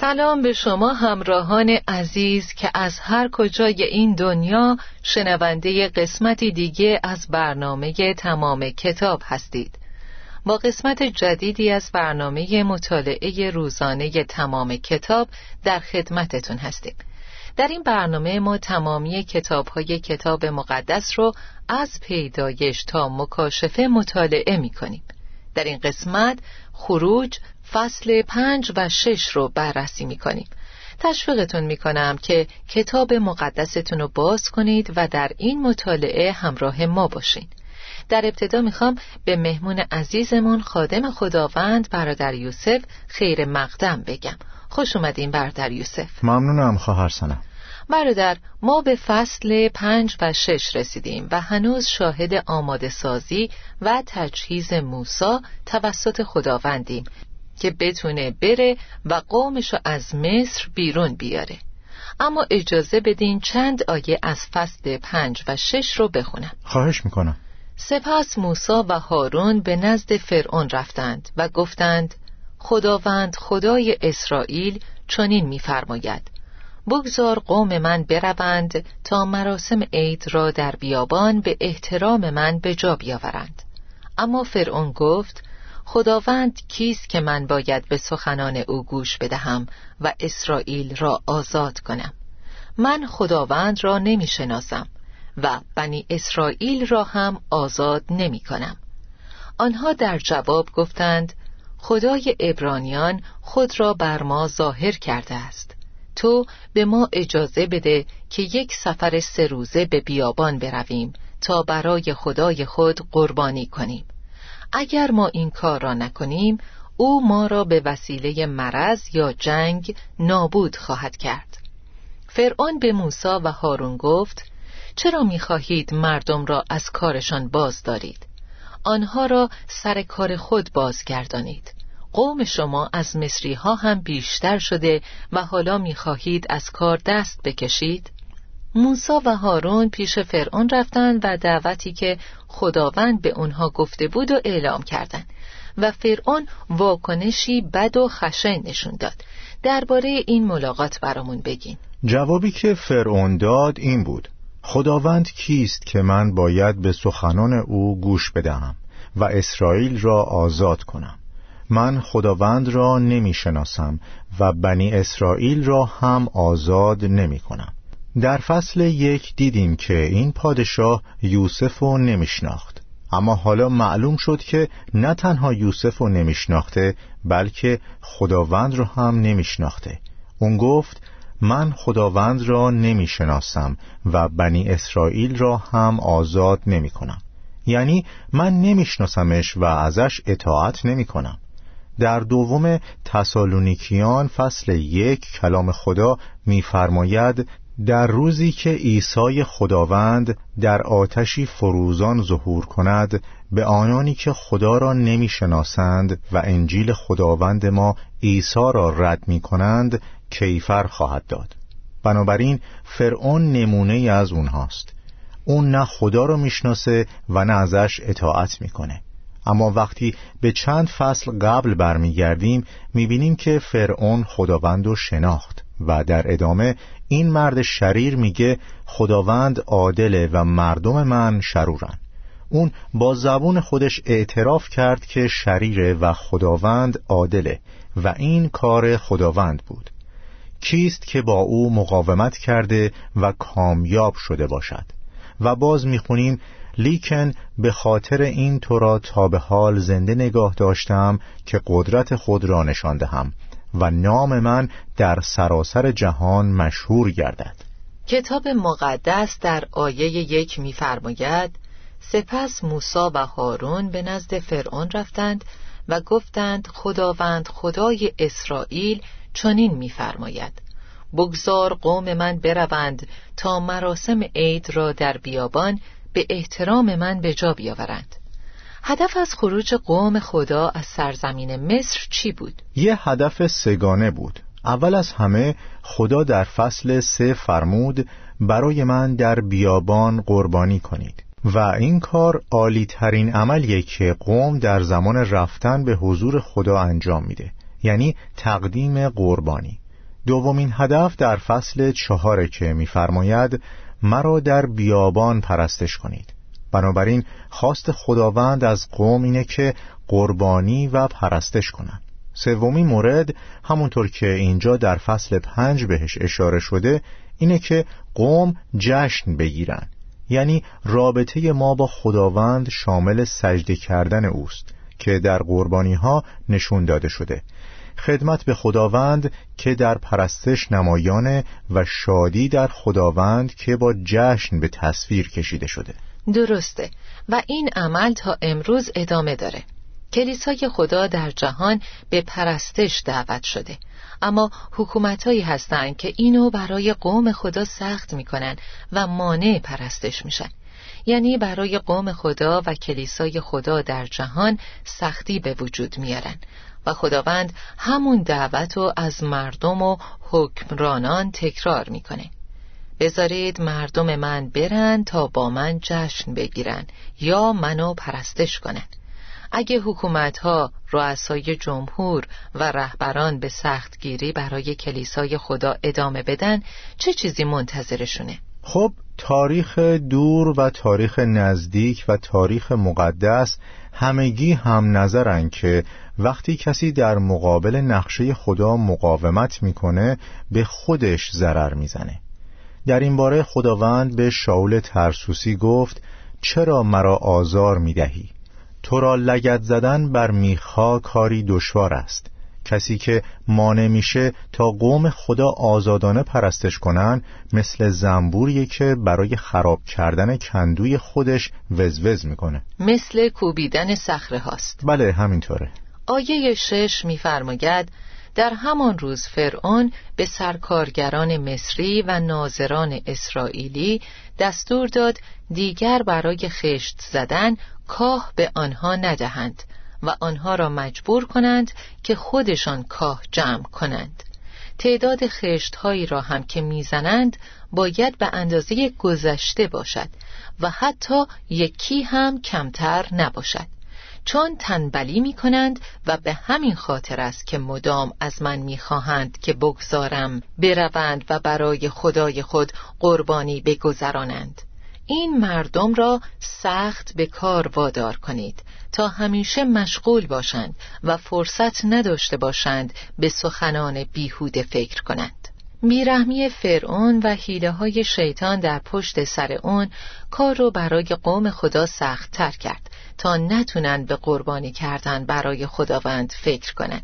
سلام به شما همراهان عزیز که از هر کجای این دنیا شنونده قسمتی دیگه از برنامه تمام کتاب هستید. با قسمت جدیدی از برنامه مطالعه روزانه تمام کتاب در خدمتتون هستیم. در این برنامه ما تمامی کتاب های کتاب مقدس رو از پیدایش تا مکاشفه مطالعه می کنیم در این قسمت خروج فصل پنج و شش رو بررسی می کنیم تشویقتون می کنم که کتاب مقدستون رو باز کنید و در این مطالعه همراه ما باشین. در ابتدا می‌خوام به مهمون عزیزمون خادم خداوند برادر یوسف خیر مقدم بگم. خوش اومدین برادر یوسف. ممنونم خواهر سنم. برادر ما به فصل پنج و شش رسیدیم و هنوز شاهد آماده سازی و تجهیز موسا توسط خداوندیم. که بتونه بره و قومشو از مصر بیرون بیاره. اما اجازه بدین چند آیه از فصل پنج و شش رو بخونم. خواهش می‌کنم. سپس موسا و هارون به نزد فرعون رفتند و گفتند خداوند خدای اسرائیل چنین میفرماید بگذار قوم من بروند تا مراسم عید را در بیابان به احترام من به جا بیاورند. اما فرعون گفت خداوند کیست که من باید به سخنان او گوش بدهم و اسرائیل را آزاد کنم؟ من خداوند را نمی شناسم و بنی اسرائیل را هم آزاد نمی کنم آنها در جواب گفتند خدای ابرانیان خود را بر ما ظاهر کرده است. تو به ما اجازه بده که یک سفر سه روزه به بیابان برویم تا برای خدای خود قربانی کنیم. اگر ما این کار را نکنیم او ما را به وسیله مرض یا جنگ نابود خواهد کرد. فرعون به موسی و هارون گفت چرا می‌خواهید مردم را از کارشان باز دارید؟ آنها را سر کار خود بازگردانید. قوم شما از مصری ها هم بیشتر شده و حالا می‌خواهید از کار دست بکشید؟ موسا و هارون پیش فرعون رفتند و دعوتی که خداوند به اونها گفته بود و اعلام کردند. و فرعون واکنشی بد و خشن نشون داد. درباره این ملاقات برامون بگین. جوابی که فرعون داد این بود. خداوند کیست که من باید به سخنان او گوش بدهم و اسرائیل را آزاد کنم؟ من خداوند را نمی شناسم و بنی اسرائیل را هم آزاد نمی کنم در فصل یک دیدیم که این پادشاه یوسف رو نمیشناخت. اما حالا معلوم شد که نه تنها یوسف رو نمیشناخته بلکه خداوند را هم نمیشناخته. اون گفت من خداوند را نمی‌شناسم و بنی اسرائیل را هم آزاد نمی کنم یعنی من نمیشناسمش و ازش اطاعت نمی کنم در دوم تسالونیکیان فصل یک کلام خدا میفرماید در روزی که عیسی خداوند در آتشی فروزان ظهور کند به آنانی که خدا را نمی‌شناسند و انجیل خداوند ما عیسی را رد می کنند کیفر خواهد داد. بنابراین فرعون نمونه از اونهاست. اون نه خدا را می‌شناسه و نه ازش اطاعت می‌کنه. اما وقتی به چند فصل قبل برمیگردیم می‌بینیم که فرعون خداوند رو شناخت. و در ادامه این مرد شریر میگه خداوند عادله و مردم من شرورن. اون با زبون خودش اعتراف کرد که شریره و خداوند عادله و این کار خداوند بود. کیست که با او مقاومت کرده و کامیاب شده باشد. و باز می‌خونیم لیکن به خاطر این تو را تا به حال زنده نگاه داشتم که قدرت خود را نشان دهم. و نام من در سراسر جهان مشهور گردد. کتاب مقدس در آیه یک می‌فرماید سپس موسی و هارون به نزد فرعون رفتند و گفتند خداوند خدای اسرائیل چنین می‌فرماید بگذار قوم من بروند تا مراسم عید را در بیابان به احترام من به جا بیاورند. هدف از خروج قوم خدا از سرزمین مصر چی بود؟ یه هدف سگانه بود. اول از همه خدا در فصل سه فرمود برای من در بیابان قربانی کنید. و این کار عالی ترین عملیه که قوم در زمان رفتن به حضور خدا انجام میده. یعنی تقدیم قربانی. دومین هدف در فصل چهاره که میفرماید مرا در بیابان پرستش کنید. بنابراین خواست خداوند از قوم اینه که قربانی و پرستش کنند. سومین مورد همونطور که اینجا در فصل پنج بهش اشاره شده اینه که قوم جشن بگیرن. یعنی رابطه ما با خداوند شامل سجده کردن اوست که در قربانی ها نشون داده شده. خدمت به خداوند که در پرستش نمایانه و شادی در خداوند که با جشن به تصویر کشیده شده. درسته. و این عمل تا امروز ادامه داره. کلیسای خدا در جهان به پرستش دعوت شده. اما حکومتهایی هستند که اینو برای قوم خدا سخت می‌کنن و مانع پرستش میشن. یعنی برای قوم خدا و کلیسای خدا در جهان سختی به وجود میارن. و خداوند همون دعوت رو از مردم و حکمرانان تکرار می‌کنه. بذارید مردم من برن تا با من جشن بگیرن یا منو پرستش کنن اگه حکومت ها رؤسای جمهور و رهبران به سختگیری برای کلیسای خدا ادامه بدن چه چیزی منتظرشونه؟ خب تاریخ دور و تاریخ نزدیک و تاریخ مقدس همگی هم نظرن که وقتی کسی در مقابل نقشه خدا مقاومت می‌کنه به خودش ضرر می‌زنه در این باره خداوند به شاول ترسوسی گفت چرا مرا آزار می‌دهی؟ تو را لگت زدن بر میخها کاری دشوار است. کسی که مانع میشه تا قوم خدا آزادانه پرستش کنن مثل زنبوریه که برای خراب کردن کندوی خودش وزوز می‌کنه. مثل کوبیدن سخره هاست. بله همینطوره. آیه شش میفرماید در همان روز فرعون به سرکارگران مصری و ناظران اسرائیلی دستور داد دیگر برای خشت زدن کاه به آنها ندهند و آنها را مجبور کنند که خودشان کاه جمع کنند. تعداد خشتهایی را هم که می‌زنند باید به اندازه گذشته باشد و حتی یکی هم کمتر نباشد. چون تنبلی می کنند و به همین خاطر است که مدام از من می خواهند که بگذارم بروند و برای خدای خود قربانی بگذرانند. این مردم را سخت به کار وادار کنید تا همیشه مشغول باشند و فرصت نداشته باشند به سخنان بیهوده فکر کنند. بیرحمی فرعون و حیله های شیطان در پشت سر اون کار رو برای قوم خدا سخت تر کرد. تا نتونن به قربانی کردن برای خداوند فکر کنن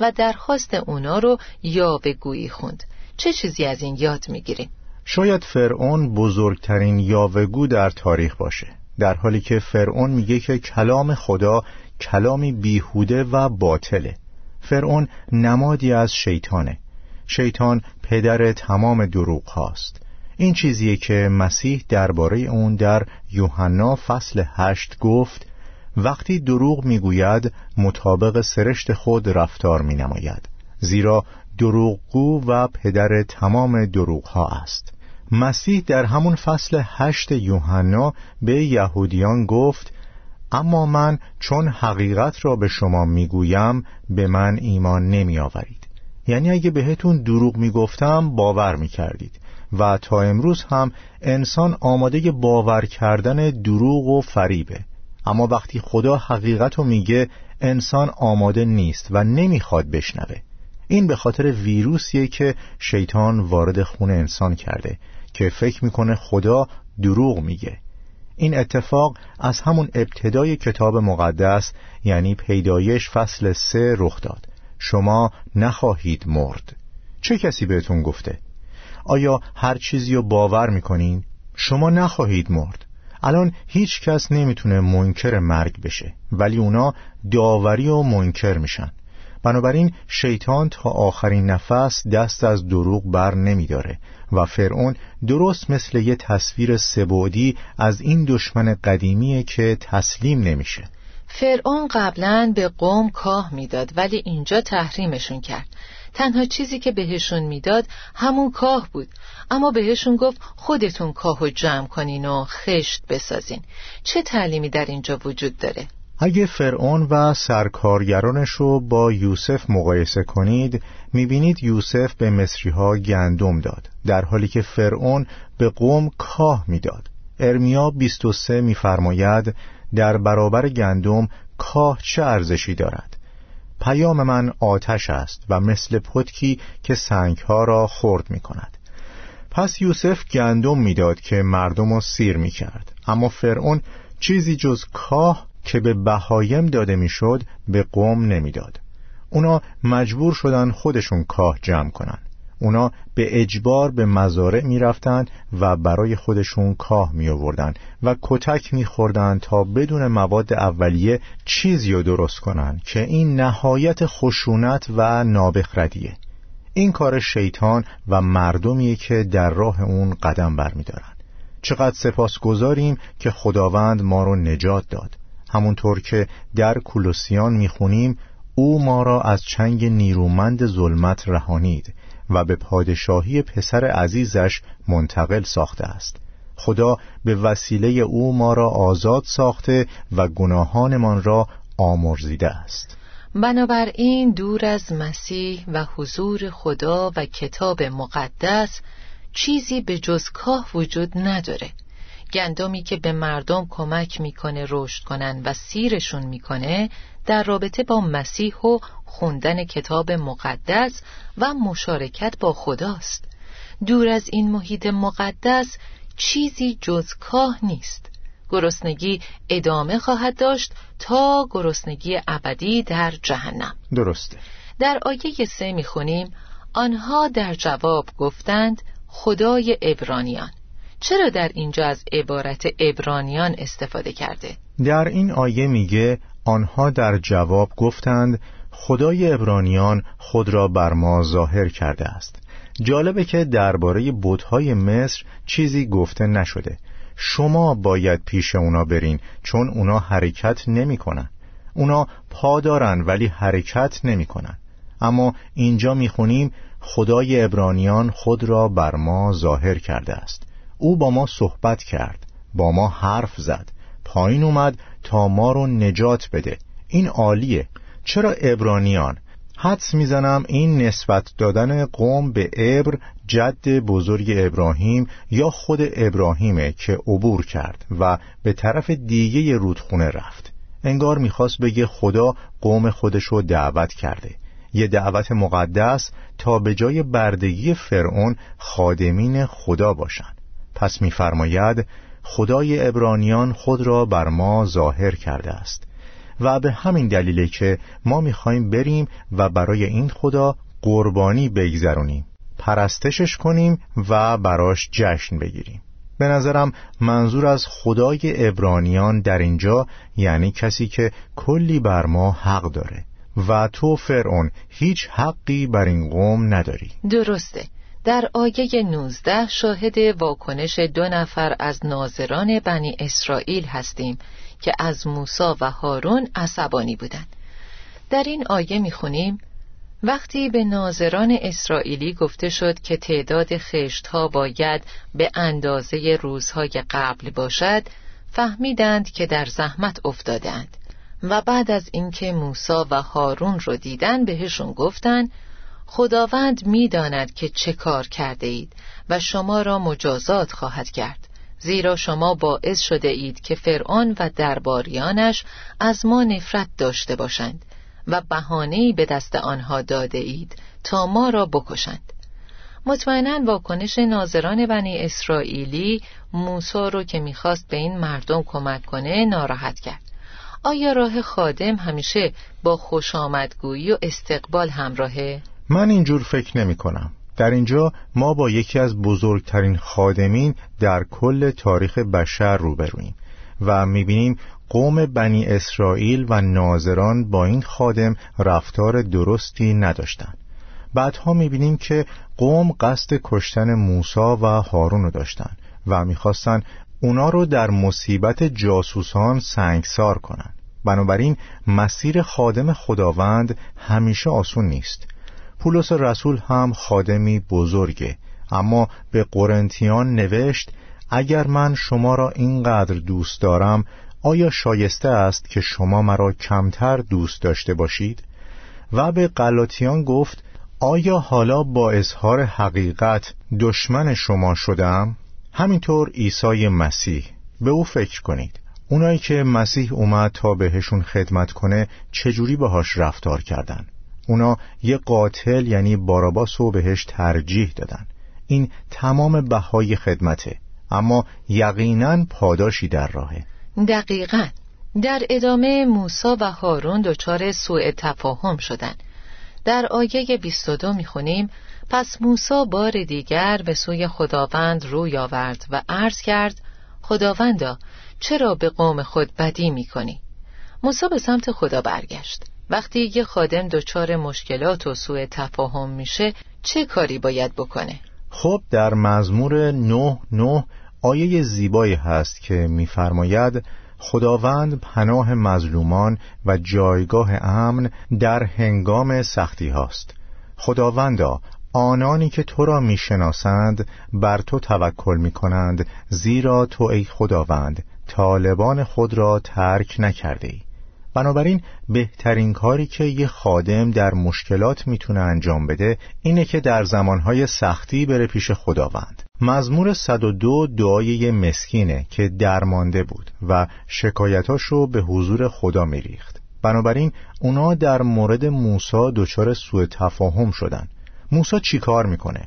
و درخواست اونا رو یا به گویی خوند. چه چیزی از این یاد می‌گیریم؟ شاید فرعون بزرگترین یاوهگو در تاریخ باشه در حالی که فرعون میگه که کلام خدا کلامی بیهوده و باطله. فرعون نمادی از شیطانه. شیطان پدر تمام دروغ هاست این چیزیه که مسیح درباره اون در یوحنا فصل هشت گفت وقتی دروغ می‌گوید مطابق سرشت خود رفتار می نماید زیرا دروغگو و پدر تمام دروغ ها است. مسیح در همون فصل هشت یوحنا به یهودیان گفت اما من چون حقیقت را به شما می‌گویم به من ایمان نمی آورید یعنی اگه بهتون دروغ می‌گفتم باور می‌کردید. و تا امروز هم انسان آماده باور کردن دروغ و فریبه. اما وقتی خدا حقیقت رو میگه انسان آماده نیست و نمی‌خواد بشنوه. این به خاطر ویروسیه که شیطان وارد خون انسان کرده که فکر می‌کنه خدا دروغ میگه. این اتفاق از همون ابتدای کتاب مقدس یعنی پیدایش فصل سه رخ داد. شما نخواهید مرد. چه کسی بهتون گفته؟ آیا هر چیزی رو باور می‌کنین؟ شما نخواهید مرد. الان هیچ کس نمی‌تونه منکر مرگ بشه ولی اونا داوری و منکر میشن. بنابراین شیطان تا آخرین نفس دست از دروغ بر نمیداره و فرعون درست مثل یه تصویر سبودی از این دشمن قدیمیه که تسلیم نمیشه. فرعون قبلا به قوم کاه می‌داد ولی اینجا تحریمشون کرد. تنها چیزی که بهشون می‌داد همون کاه بود. اما بهشون گفت خودتون کاهو جمع کنین و خشت بسازین. چه تعلیمی در اینجا وجود داره؟ اگه فرعون و سرکارگرانش رو با یوسف مقایسه کنید می‌بینید یوسف به مصری ها گندم داد در حالی که فرعون به قوم کاه می‌داد. ارمیا 23 میفرماید در برابر گندم کاه چه ارزشی دارد؟ پیام من آتش است و مثل پتکی که سنگها را خرد می کند. پس یوسف گندم می‌داد که مردم را سیر می کرد. اما فرعون چیزی جز کاه که به بهایم داده می‌شد به قوم نمی‌داد. اونا مجبور شدن خودشون کاه جمع کنن. اونا به اجبار به مزارع می‌رفتند و برای خودشون کاه می آوردن و کتک می خوردن تا بدون مواد اولیه چیزی رو درست کنن که این نهایت خشونت و نابخردیه. این کار شیطان و مردمیه که در راه اون قدم برمیدارن چقدر سپاس گذاریم که خداوند ما رو نجات داد. همونطور که در کولوسیان می‌خونیم او ما را از چنگ نیرومند ظلمت رهانید. و به پادشاهی پسر عزیزش منتقل ساخته است. خدا به وسیله او ما را آزاد ساخته و گناهانمان را آمرزیده است. بنابراین دور از مسیح و حضور خدا و کتاب مقدس چیزی به جز کاه وجود نداره. گندمی که به مردم کمک می‌کنه رشد کنن و سیرشون می‌کنه در رابطه با مسیح و خوندن کتاب مقدس و مشارکت با خداست. دور از این محیط مقدس چیزی جز کاه نیست. گرسنگی ادامه خواهد داشت تا گرسنگی ابدی در جهنم. درسته. در آیه سه می‌خونیم آنها در جواب گفتند خدای ابرانیان. چرا در اینجا از عبارت ابرانیان استفاده کرده؟ در این آیه میگه آنها در جواب گفتند خدای ابرانیان خود را بر ما ظاهر کرده است جالبه که درباره بودهای مصر چیزی گفته نشده شما باید پیش اونا برین چون اونا حرکت نمی‌کنن. اونا پا دارن ولی حرکت نمی‌کنن. اما اینجا می‌خونیم خدای ابرانیان خود را بر ما ظاهر کرده است او با ما صحبت کرد با ما حرف زد. پایین اومد تا ما رو نجات بده. این عالیه. چرا ابرانیان؟ حدس می‌زنم این نسبت دادن قوم به ابر جد بزرگ ابراهیم یا خود ابراهیمه که عبور کرد و به طرف دیگه رودخونه رفت. انگار می‌خواست بگه خدا قوم خودشو دعوت کرده. یه دعوت مقدس تا به جای بردگی فرعون خادمین خدا باشن. پس میفرماید خدای ابرانیان خود را بر ما ظاهر کرده است. و به همین دلیله که ما می‌خوایم بریم و برای این خدا قربانی بگذرونیم پرستشش کنیم و براش جشن بگیریم. به نظرم منظور از خدای ابرانیان در اینجا یعنی کسی که کلی بر ما حق داره و تو فرعون هیچ حقی بر این قوم نداری. درسته. در آیه 19 شاهد واکنش دو نفر از ناظران بنی اسرائیل هستیم که از موسی و هارون عصبانی بودند. در این آیه می‌خونیم وقتی به ناظران اسرائیلی گفته شد که تعداد خشتها باید به اندازه روزهای قبل باشد فهمیدند که در زحمت افتادند و بعد از اینکه موسی و هارون رو دیدن بهشون گفتند خداوند می‌داند که چه کار کرده اید و شما را مجازات خواهد کرد. زیرا شما باعث شده اید که فرعون و درباریانش از ما نفرت داشته باشند و بهانه‌ای به دست آنها داده اید تا ما را بکشند. مطمئنا واکنش ناظران بنی اسرائیلی موسا رو که می‌خواست به این مردم کمک کنه ناراحت کرد. آیا راه خادم همیشه با خوش آمدگویی و استقبال همراهه؟ من اینجور فکر نمی کنم در اینجا ما با یکی از بزرگترین خادمین در کل تاریخ بشر روبرویم و می‌بینیم قوم بنی اسرائیل و ناظران با این خادم رفتار درستی نداشتند. بعدها می‌بینیم که قوم قصد کشتن موسا و هارون رو داشتن و می‌خواستن اونا رو در مصیبت جاسوسان سنگسار کنن بنابراین مسیر خادم خداوند همیشه آسون نیست. پولس رسول هم خادمی بزرگه اما به قرنتیان نوشت اگر من شما را اینقدر دوست دارم آیا شایسته است که شما مرا کمتر دوست داشته باشید؟ و به قلاتیان گفت آیا حالا با اظهار حقیقت دشمن شما شدم؟ همینطور عیسی مسیح به او فکر کنید اونایی که مسیح اومد تا بهشون خدمت کنه چجوری باهاش رفتار کردن اونا یه قاتل یعنی باراباس رو بهش ترجیح دادن. این تمام بهای خدمته. اما یقینا پاداشی در راهه. دقیقا. در ادامه موسا و هارون دچار سوء تفاهم شدند در آیه 22 می‌خونیم پس موسا بار دیگر به سوی خداوند روی آورد و عرض کرد خداوندا چرا به قوم خود بدی می‌کنی؟ موسا به سمت خدا برگشت. وقتی یه خادم دچار مشکلات و سوء تفاهم میشه چه کاری باید بکنه؟ خب در مزمور نه نه آیه زیبایی هست که میفرماید خداوند پناه مظلومان و جایگاه امن در هنگام سختی هاست خداوندا آنانی که تو را می‌شناسند بر تو توکل می کنند زیرا تو ای خداوند طالبان خود را ترک نکرده بنابراین بهترین کاری که یه خادم در مشکلات می‌تونه انجام بده اینه که در زمانهای سختی بره پیش خداوند. مزمور 102 دعای مسکینه که درمانده بود و شکایتاش رو به حضور خدا میریخت. بنابراین اونا در مورد موسا دچار سوء تفاهم شدن. موسا چیکار می‌کنه؟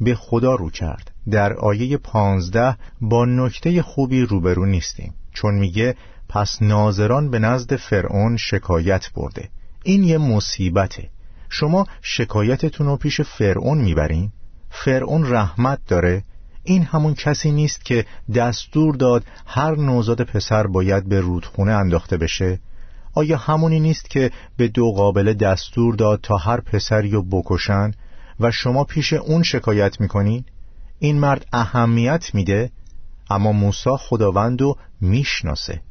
به خدا رو کرد. در آیه پانزده با نکته خوبی روبرو نیستیم. چون میگه پس ناظران به نزد فرعون شکایت برده این یه مصیبته شما شکایتتون رو پیش فرعون می‌برین؟ فرعون رحمت داره؟ این همون کسی نیست که دستور داد هر نوزاد پسر باید به رودخونه انداخته بشه؟ آیا همونی نیست که به دو قابل دستور داد تا هر پسری رو بکشن و شما پیش اون شکایت می‌کنین؟ این مرد اهمیت میده اما موسی خداوند رو می‌شناسه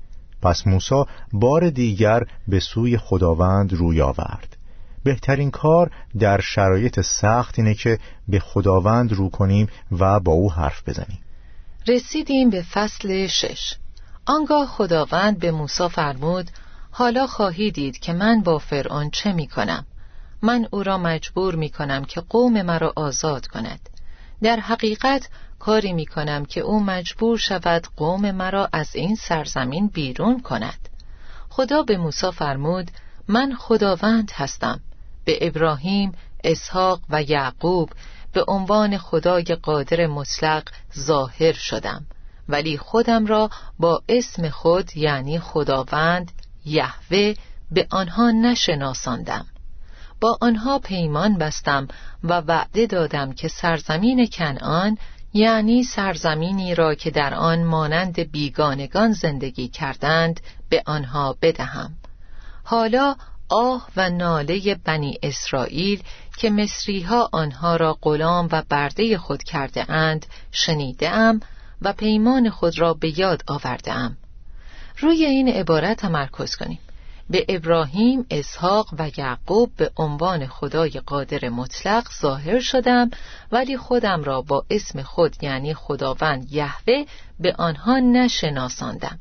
پس موسی بار دیگر به سوی خداوند روی آورد. بهترین کار در شرایط سخت اینه که به خداوند رو کنیم و با او حرف بزنیم. رسیدیم به فصل شش. آنگاه خداوند به موسی فرمود حالا خواهی دید که من با فرعون چه می کنم من او را مجبور می کنم که قوم مرا آزاد کند. در حقیقت کاری می کنم که او مجبور شود قوم مرا از این سرزمین بیرون کند. خدا به موسی فرمود من خداوند هستم. به ابراهیم، اسحاق و یعقوب به عنوان خدای قادر مطلق ظاهر شدم ولی خودم را با اسم خود یعنی خداوند یهوه به آنها نشناساندم. با آنها پیمان بستم و وعده دادم که سرزمین کنعان یعنی سرزمینی را که در آن مانند بیگانگان زندگی کردند به آنها بدهم. حالا آه و ناله بنی اسرائیل که مصریها آنها را غلام و برده خود کرده اند شنیده ام و پیمان خود را به یاد آورده ام روی این عبارت تمرکز کنیم. به ابراهیم، اسحاق و یعقوب به عنوان خدای قادر مطلق ظاهر شدم ولی خودم را با اسم خود یعنی خداوند یهوه به آنها نشناساندم.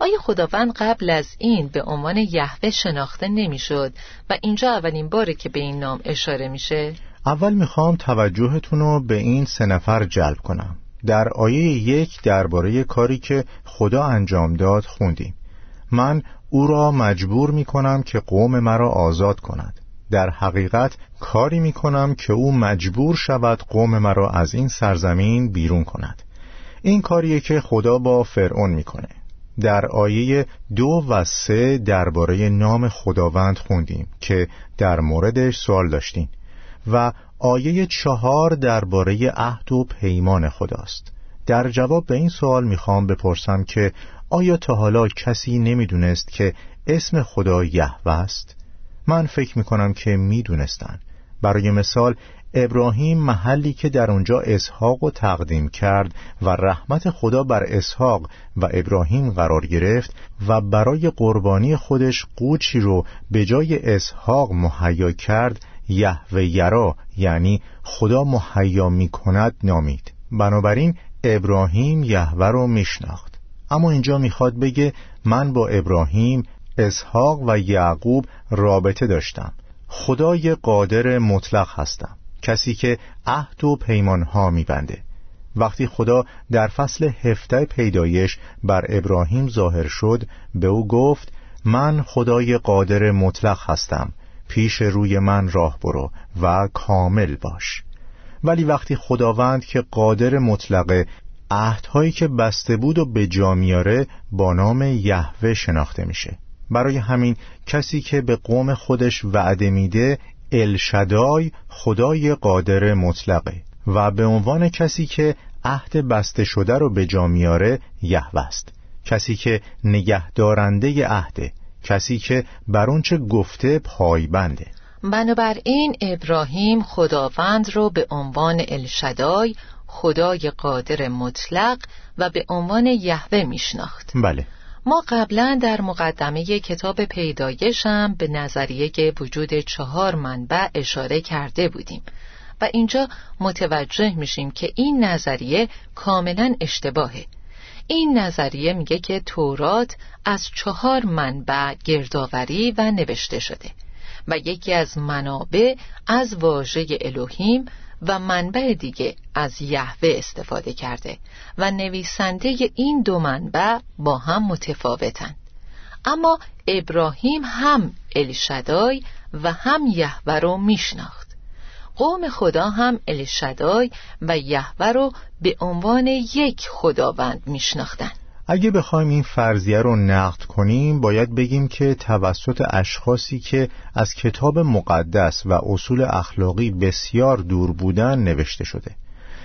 آیا خداوند قبل از این به عنوان یهوه شناخته نمی‌شد و اینجا اولین باره که به این نام اشاره میشه؟ اول می‌خوام توجهتون رو به این سه نفر جلب کنم. در آیه یک درباره کاری که خدا انجام داد خوندیم. من او را مجبور می کنم که قوم مرا آزاد کند. در حقیقت کاری می کنم که او مجبور شود قوم مرا از این سرزمین بیرون کند. این کاریه که خدا با فرعون می‌کنه. در آیه دو و سه درباره نام خداوند خوندیم که در موردش سوال داشتیم و آیه چهار درباره عهد و پیمان خداست. در جواب به این سوال می‌خوام بپرسم که آیا تا حالا کسی نمی‌دونست که اسم خدا یهوه است؟ من فکر می‌کنم که می‌دونستن. برای مثال ابراهیم محلی که در اونجا اسحاق و تقدیم کرد و رحمت خدا بر اسحاق و ابراهیم قرار گرفت و برای قربانی خودش قوچی رو به جای اسحاق مهیا کرد یهوه یرا یعنی خدا مهیا می کند نامید. بنابراین ابراهیم یهوه رو میشناخت. اما اینجا می‌خواد بگه من با ابراهیم اسحاق و یعقوب رابطه داشتم. خدای قادر مطلق هستم. کسی که عهد و پیمانها میبنده. وقتی خدا در فصل هفته پیدایش بر ابراهیم ظاهر شد به او گفت من خدای قادر مطلق هستم. پیش روی من راه برو و کامل باش. ولی وقتی خداوند که قادر مطلقه عهدهایی که بسته بود و به جا میاره با نام یهوه شناخته میشه. برای همین کسی که به قوم خودش وعده میده الشدای خدای قادر مطلقه و به عنوان کسی که عهد بسته شده رو به جا میاره یهوه است. کسی که نگهدارنده عهده کسی که بر اونچه گفته پایبنده. بنابراین ابراهیم خداوند رو به عنوان الشدای خدای قادر مطلق و به عنوان یهوه میشناخت. بله. ما قبلا در مقدمه کتاب پیدایشم به نظریه وجود چهار منبع اشاره کرده بودیم و اینجا متوجه میشیم که این نظریه کاملا اشتباهه. این نظریه میگه که تورات از چهار منبع گردآوری و نوشته شده و یکی از منابع از واژه الوهیم و منبع دیگه از یهوه استفاده کرده و نویسنده این دو منبع با هم متفاوتن. اما ابراهیم هم الشدای و هم یهوه رو میشناخت. قوم خدا هم الشدای و یهوه رو به عنوان یک خداوند میشناختند اگه بخوایم این فرضیه رو نقد کنیم باید بگیم که توسط اشخاصی که از کتاب مقدس و اصول اخلاقی بسیار دور بودن نوشته شده.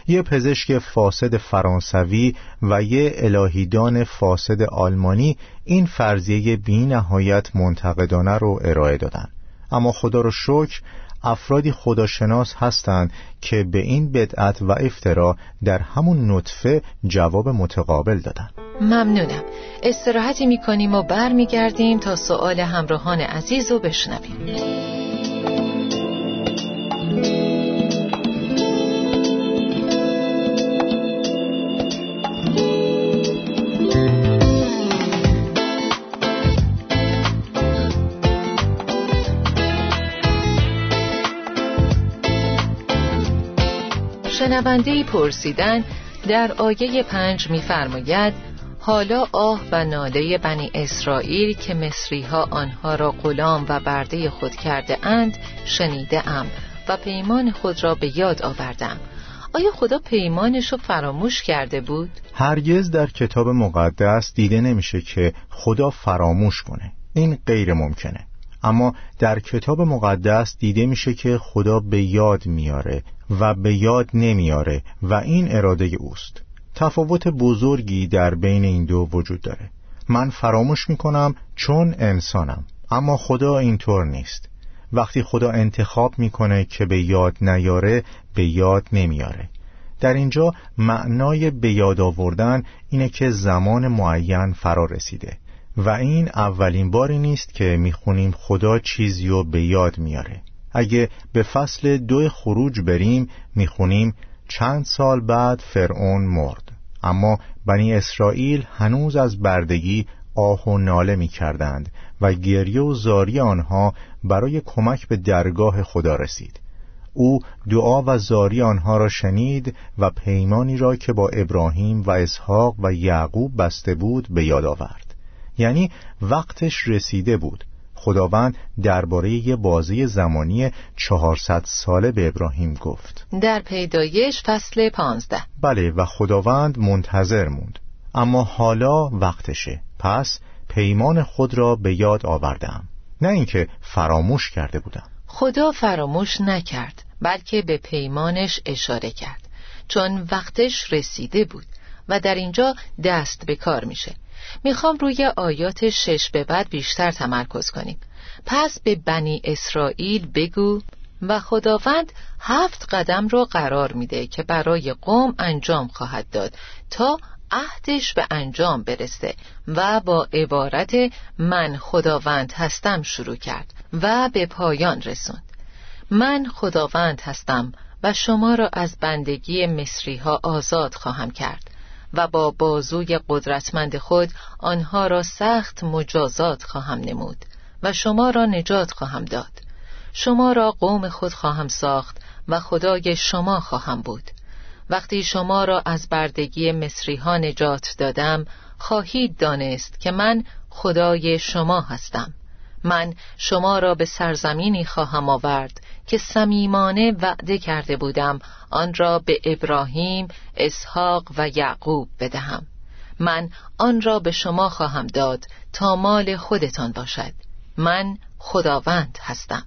یه پزشک فاسد فرانسوی و یه الهیدان فاسد آلمانی این فرضیه بی نهایت منتقدانه رو ارائه دادن. اما خدا رو شکر افرادی خداشناس هستند که به این بدعت و افترا در همون نطفه جواب متقابل دادن ممنونم. استراحتی می‌کنیم و برمیگردیم تا سؤال همراهان عزیز رو بشنویم. شنونده پرسیدن در آیه پنج میفرماید حالا آه و ناله بنی اسرائیل که مصری ها آنها را غلام و برده خود کرده اند شنیده ام و پیمان خود را به یاد آوردم. آیا خدا پیمانش رو فراموش کرده بود؟ هرگز در کتاب مقدس دیده نمیشه که خدا فراموش کنه. این غیر ممکنه. اما در کتاب مقدس دیده میشه که خدا به یاد میاره و به یاد نمیاره و این اراده اوست. تفاوت بزرگی در بین این دو وجود داره. من فراموش می‌کنم چون انسانم اما خدا اینطور نیست. وقتی خدا انتخاب می‌کنه که به یاد نیاره به یاد نمیاره. در اینجا معنای به یاد آوردن اینه که زمان معین فرا رسیده. و این اولین باری نیست که می‌خونیم خدا چیزی رو به یاد میاره. اگه به فصل دو خروج بریم می‌خونیم چند سال بعد فرعون مرد. اما بنی اسرائیل هنوز از بردگی آه و ناله می کردند و گریه و زاری آنها برای کمک به درگاه خدا رسید. او دعا و زاری آنها را شنید و پیمانی را که با ابراهیم و اسحاق و یعقوب بسته بود به یاد آورد. یعنی وقتش رسیده بود. خداوند درباره یه بازی زمانی 400 ساله به ابراهیم گفت. در پیدایش فصل پانزده. بله و خداوند منتظر موند. اما حالا وقتشه. پس پیمان خود را به یاد آوردم. نه اینکه فراموش کرده بودم. خدا فراموش نکرد بلکه به پیمانش اشاره کرد. چون وقتش رسیده بود و در اینجا دست به کار میشه. می‌خوام روی آیات شش به بعد بیشتر تمرکز کنیم. پس به بنی اسرائیل بگو و خداوند هفت قدم را قرار میده که برای قوم انجام خواهد داد تا عهدش به انجام برسه و با عبارت من خداوند هستم شروع کرد و به پایان رسوند. من خداوند هستم و شما را از بندگی مصری ها آزاد خواهم کرد. و با بازوی قدرتمند خود آنها را سخت مجازات خواهم نمود و شما را نجات خواهم داد. شما را قوم خود خواهم ساخت و خدای شما خواهم بود. وقتی شما را از بردگی مصری ها نجات دادم خواهید دانست که من خدای شما هستم. من شما را به سرزمینی خواهم آورد که صمیمانه وعده کرده بودم آن را به ابراهیم، اسحاق و یعقوب بدهم. من آن را به شما خواهم داد تا مال خودتان باشد. من خداوند هستم.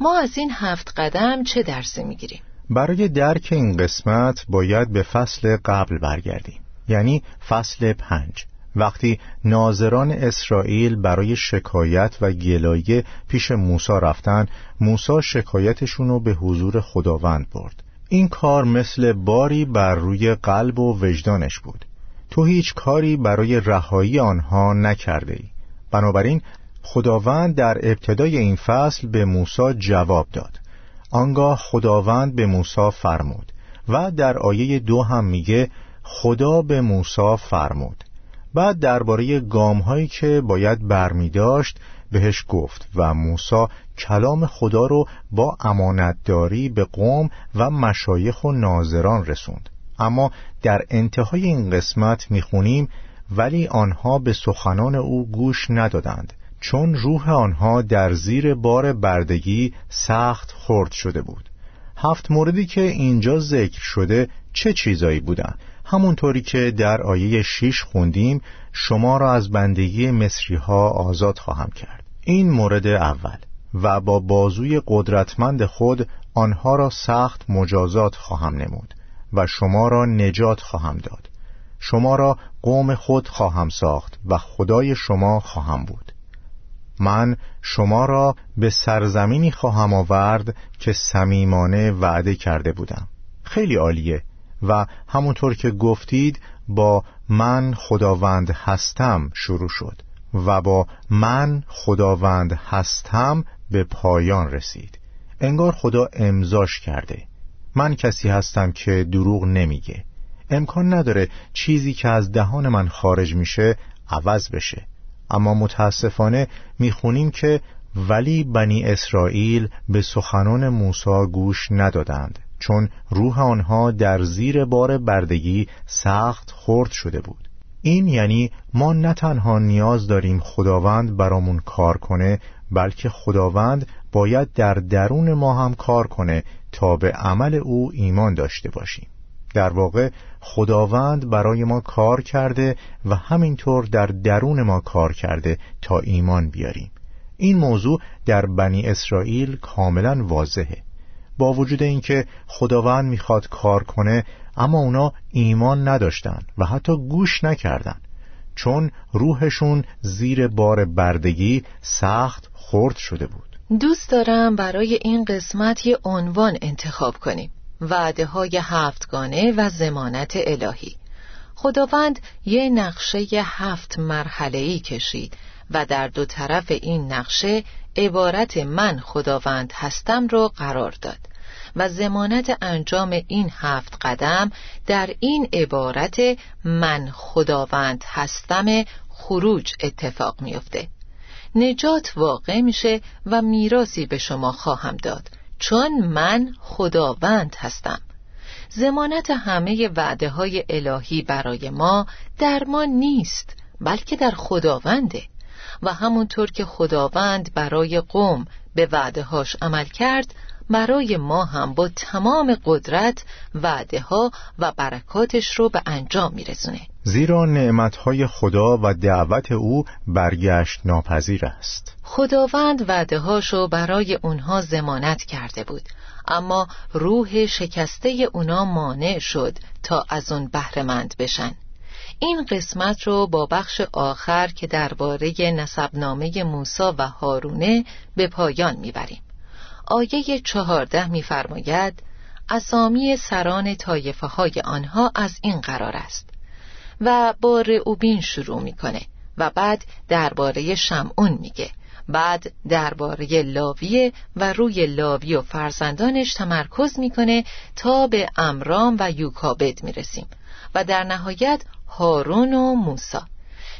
ما از این هفت قدم چه درسی می‌گیریم؟ برای درک این قسمت باید به فصل قبل برگردیم یعنی فصل پنج. وقتی ناظران اسرائیل برای شکایت و گلایه پیش موسی رفتن موسی شکایتشون رو به حضور خداوند برد. این کار مثل باری بر روی قلب و وجدانش بود. تو هیچ کاری برای رهایی آنها نکرده ای بنابراین خداوند در ابتدای این فصل به موسی جواب داد. آنگاه خداوند به موسی فرمود و در آیه دو هم میگه خدا به موسی فرمود. بعد درباره گام هایی که باید برمی داشت بهش گفت و موسی کلام خدا رو با امانتداری به قوم و مشایخ و ناظران رسوند. اما در انتهای این قسمت می‌خونیم ولی آنها به سخنان او گوش ندادند چون روح آنها در زیر بار بردگی سخت خرد شده بود. هفت موردی که اینجا ذکر شده چه چیزایی بودند؟ همونطوری که در آیه 6 خوندیم شما را از بندگی مصری ها آزاد خواهم کرد. این مورد اول. و با بازوی قدرتمند خود آنها را سخت مجازات خواهم نمود و شما را نجات خواهم داد. شما را قوم خود خواهم ساخت و خدای شما خواهم بود. من شما را به سرزمینی خواهم آورد که صمیمانه وعده کرده بودم. خیلی عالیه. و همونطور که گفتید با من خداوند هستم شروع شد و با من خداوند هستم به پایان رسید. انگار خدا امضاش کرده. من کسی هستم که دروغ نمیگه. امکان نداره چیزی که از دهان من خارج میشه عوض بشه. اما متاسفانه می‌خونیم که ولی بنی اسرائیل به سخنان موسی گوش ندادند. چون روح آنها در زیر بار بردگی سخت خرد شده بود. این یعنی ما نه تنها نیاز داریم خداوند برامون کار کنه بلکه خداوند باید در درون ما هم کار کنه تا به عمل او ایمان داشته باشیم. در واقع خداوند برای ما کار کرده و همینطور در درون ما کار کرده تا ایمان بیاریم. این موضوع در بنی اسرائیل کاملا واضحه. با وجود اینکه خداوند می‌خواد کار کنه اما اونا ایمان نداشتن و حتی گوش نکردن. چون روحشون زیر بار بردگی سخت خرد شده بود. دوست دارم برای این قسمت یه عنوان انتخاب کنیم. وعده های هفتگانه و زمانت الهی. خداوند یه نقشه هفت مرحله ای کشید و در دو طرف این نقشه عبارت من خداوند هستم رو قرار داد و زمانت انجام این هفت قدم در این عبارت من خداوند هستم خروج اتفاق میافته. نجات واقع میشه و میراسی به شما خواهم داد چون من خداوند هستم. زمانت همه وعده های الهی برای ما در ما نیست بلکه در خداونده. و همونطور که خداوند برای قوم به وعده هاش عمل کرد برای ما هم با تمام قدرت وعده ها و برکاتش رو به انجام میرسونه. زیرا نعمتهای خدا و دعوت او برگشت ناپذیر است. خداوند وعده هاشو برای اونها زمانت کرده بود اما روح شکسته اونا مانع شد تا از اون بهرهمند بشن. این قسمت رو با بخش آخر که درباره نسبنامه موسی و هارونه به پایان می‌بریم. آیه چهارده میفرماید اسامی سران طایفه های آنها از این قرار است و با رعوبین شروع می‌کنه و بعد درباره شمعون میگه. بعد درباره لاویه و روی لاوی و فرزندانش تمرکز می‌کنه تا به امرام و یوکابد می‌رسیم و در نهایت هارون و موسا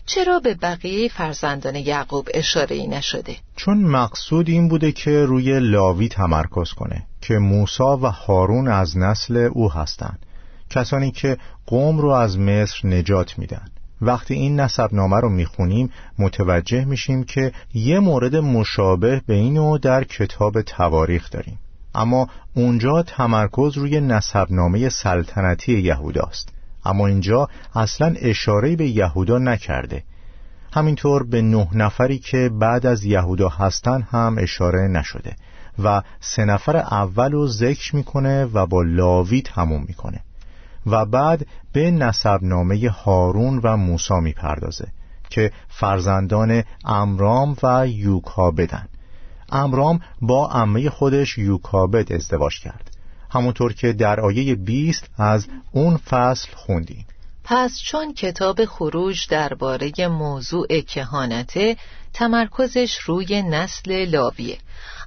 چرا به بقیه فرزندان یعقوب اشاره ای نشده؟ چون مقصود این بوده که روی لاوی تمرکز کنه که موسا و هارون از نسل او هستند. کسانی که قوم رو از مصر نجات میدن. وقتی این نسب نامه رو می‌خونیم متوجه میشیم که یه مورد مشابه به اینو در کتاب تواریخ داریم. اما اونجا تمرکز روی نسب نامه سلطنتی یهوداست. اما اینجا اصلا اشاره به یهودا نکرده. همینطور به نه نفری که بعد از یهودا هستن هم اشاره نشده و سه نفر اول رو ذکر می‌کنه و با لاوی تموم می‌کنه و بعد به نسبنامه هارون و موسا می‌پردازه که فرزندان امرام و یوکابدن امرام با عمه خودش یوکابد ازدواج کرد. همونطور که در آیه 20 از اون فصل خوندیم. پس چون کتاب خروج درباره موضوع کهانته تمرکزش روی نسل لاویه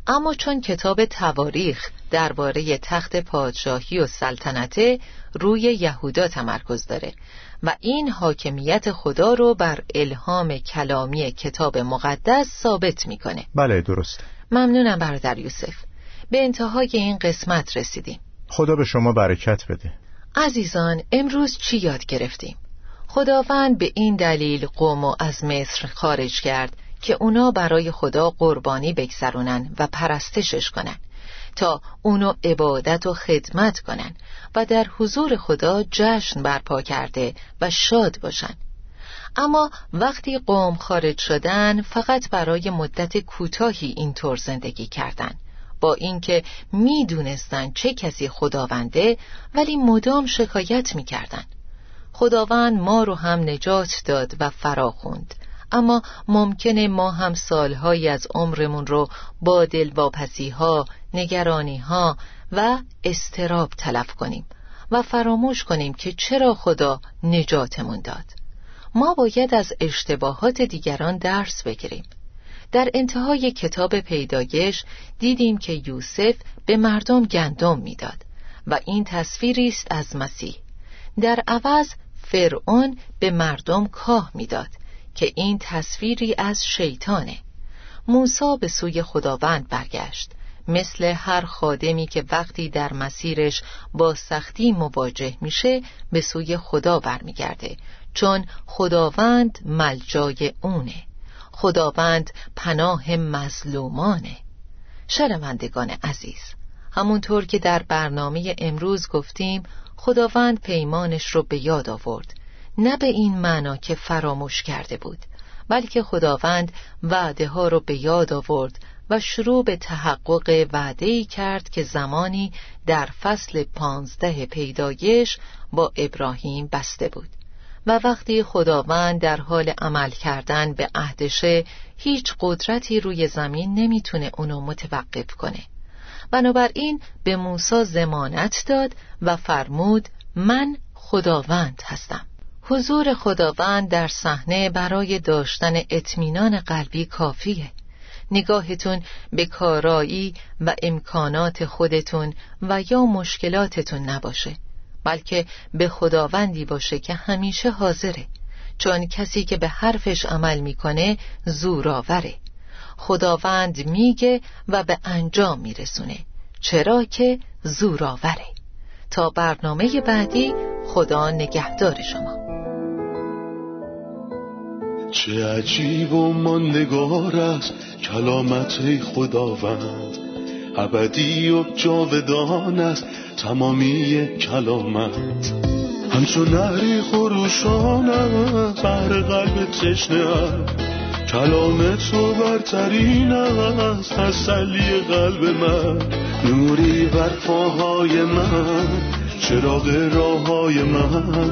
اما چون کتاب تواریخ درباره تخت پادشاهی و سلطنته روی یهودا تمرکز داره و این حاکمیت خدا رو بر الهام کلامی کتاب مقدس ثابت می‌کنه. بله درست ممنونم برادر یوسف. به انتهای این قسمت رسیدیم. خدا به شما برکت بده. عزیزان امروز چی یاد گرفتیم؟ خداوند به این دلیل قوم از مصر خارج کرد که اونا برای خدا قربانی بگذرونن و پرستشش کنن تا اونو عبادت و خدمت کنن و در حضور خدا جشن برپا کرده و شاد باشن. اما وقتی قوم خارج شدن فقط برای مدت کوتاهی اینطور زندگی کردند با اینکه می‌دونستند چه کسی خداونده ولی مدام شکایت می‌کردند خداوند ما رو هم نجات داد و فراخوند. اما ممکنه ما هم سالهایی از عمرمون رو با دلواپسی ها، و استراب تلف کنیم و فراموش کنیم که چرا خدا نجاتمون داد. ما باید از اشتباهات دیگران درس بگیریم. در انتهای کتاب پیدایش دیدیم که یوسف به مردم گندم می‌داد و این تصویری است از مسیح. در عوض فرعون به مردم کاه می‌داد که این تصویری از شیطانه. موسا به سوی خداوند برگشت مثل هر خادمی که وقتی در مسیرش با سختی مواجه میشه به سوی خدا برمیگرده چون خداوند ملجای اونه. خداوند پناه مظلومانه. شنوندگان عزیز همونطور که در برنامه امروز گفتیم خداوند پیمانش رو به یاد آورد. نه به این معنا که فراموش کرده بود بلکه خداوند وعده ها رو به یاد آورد و شروع به تحقق وعده کرد که زمانی در فصل پانزده پیدایش با ابراهیم بسته بود. و وقتی خداوند در حال عمل کردن به عهدشه هیچ قدرتی روی زمین نمی‌تونه اونو متوقف کنه. بنابراین به موسی زمانت داد و فرمود من خداوند هستم. حضور خداوند در صحنه برای داشتن اطمینان قلبی کافیه. نگاهتون به کارایی و امکانات خودتون و یا مشکلاتتون نباشه. بلکه به خداوندی باشه که همیشه حاضره. چون کسی که به حرفش عمل می‌کنه زورآوره. خداوند میگه و به انجام میرسونه. چرا که زورآوره. تا برنامه بعدی خدا نگهدار شما. چه عجیب و ماندگار است کلامت خداوند. ابدی و جاودان است تمامی کلامت. همچون نهری خروشان بر قلب تشنه کلام تو برترین است تسلی قلب من. نوری بر پاهای من چراغ راه های من.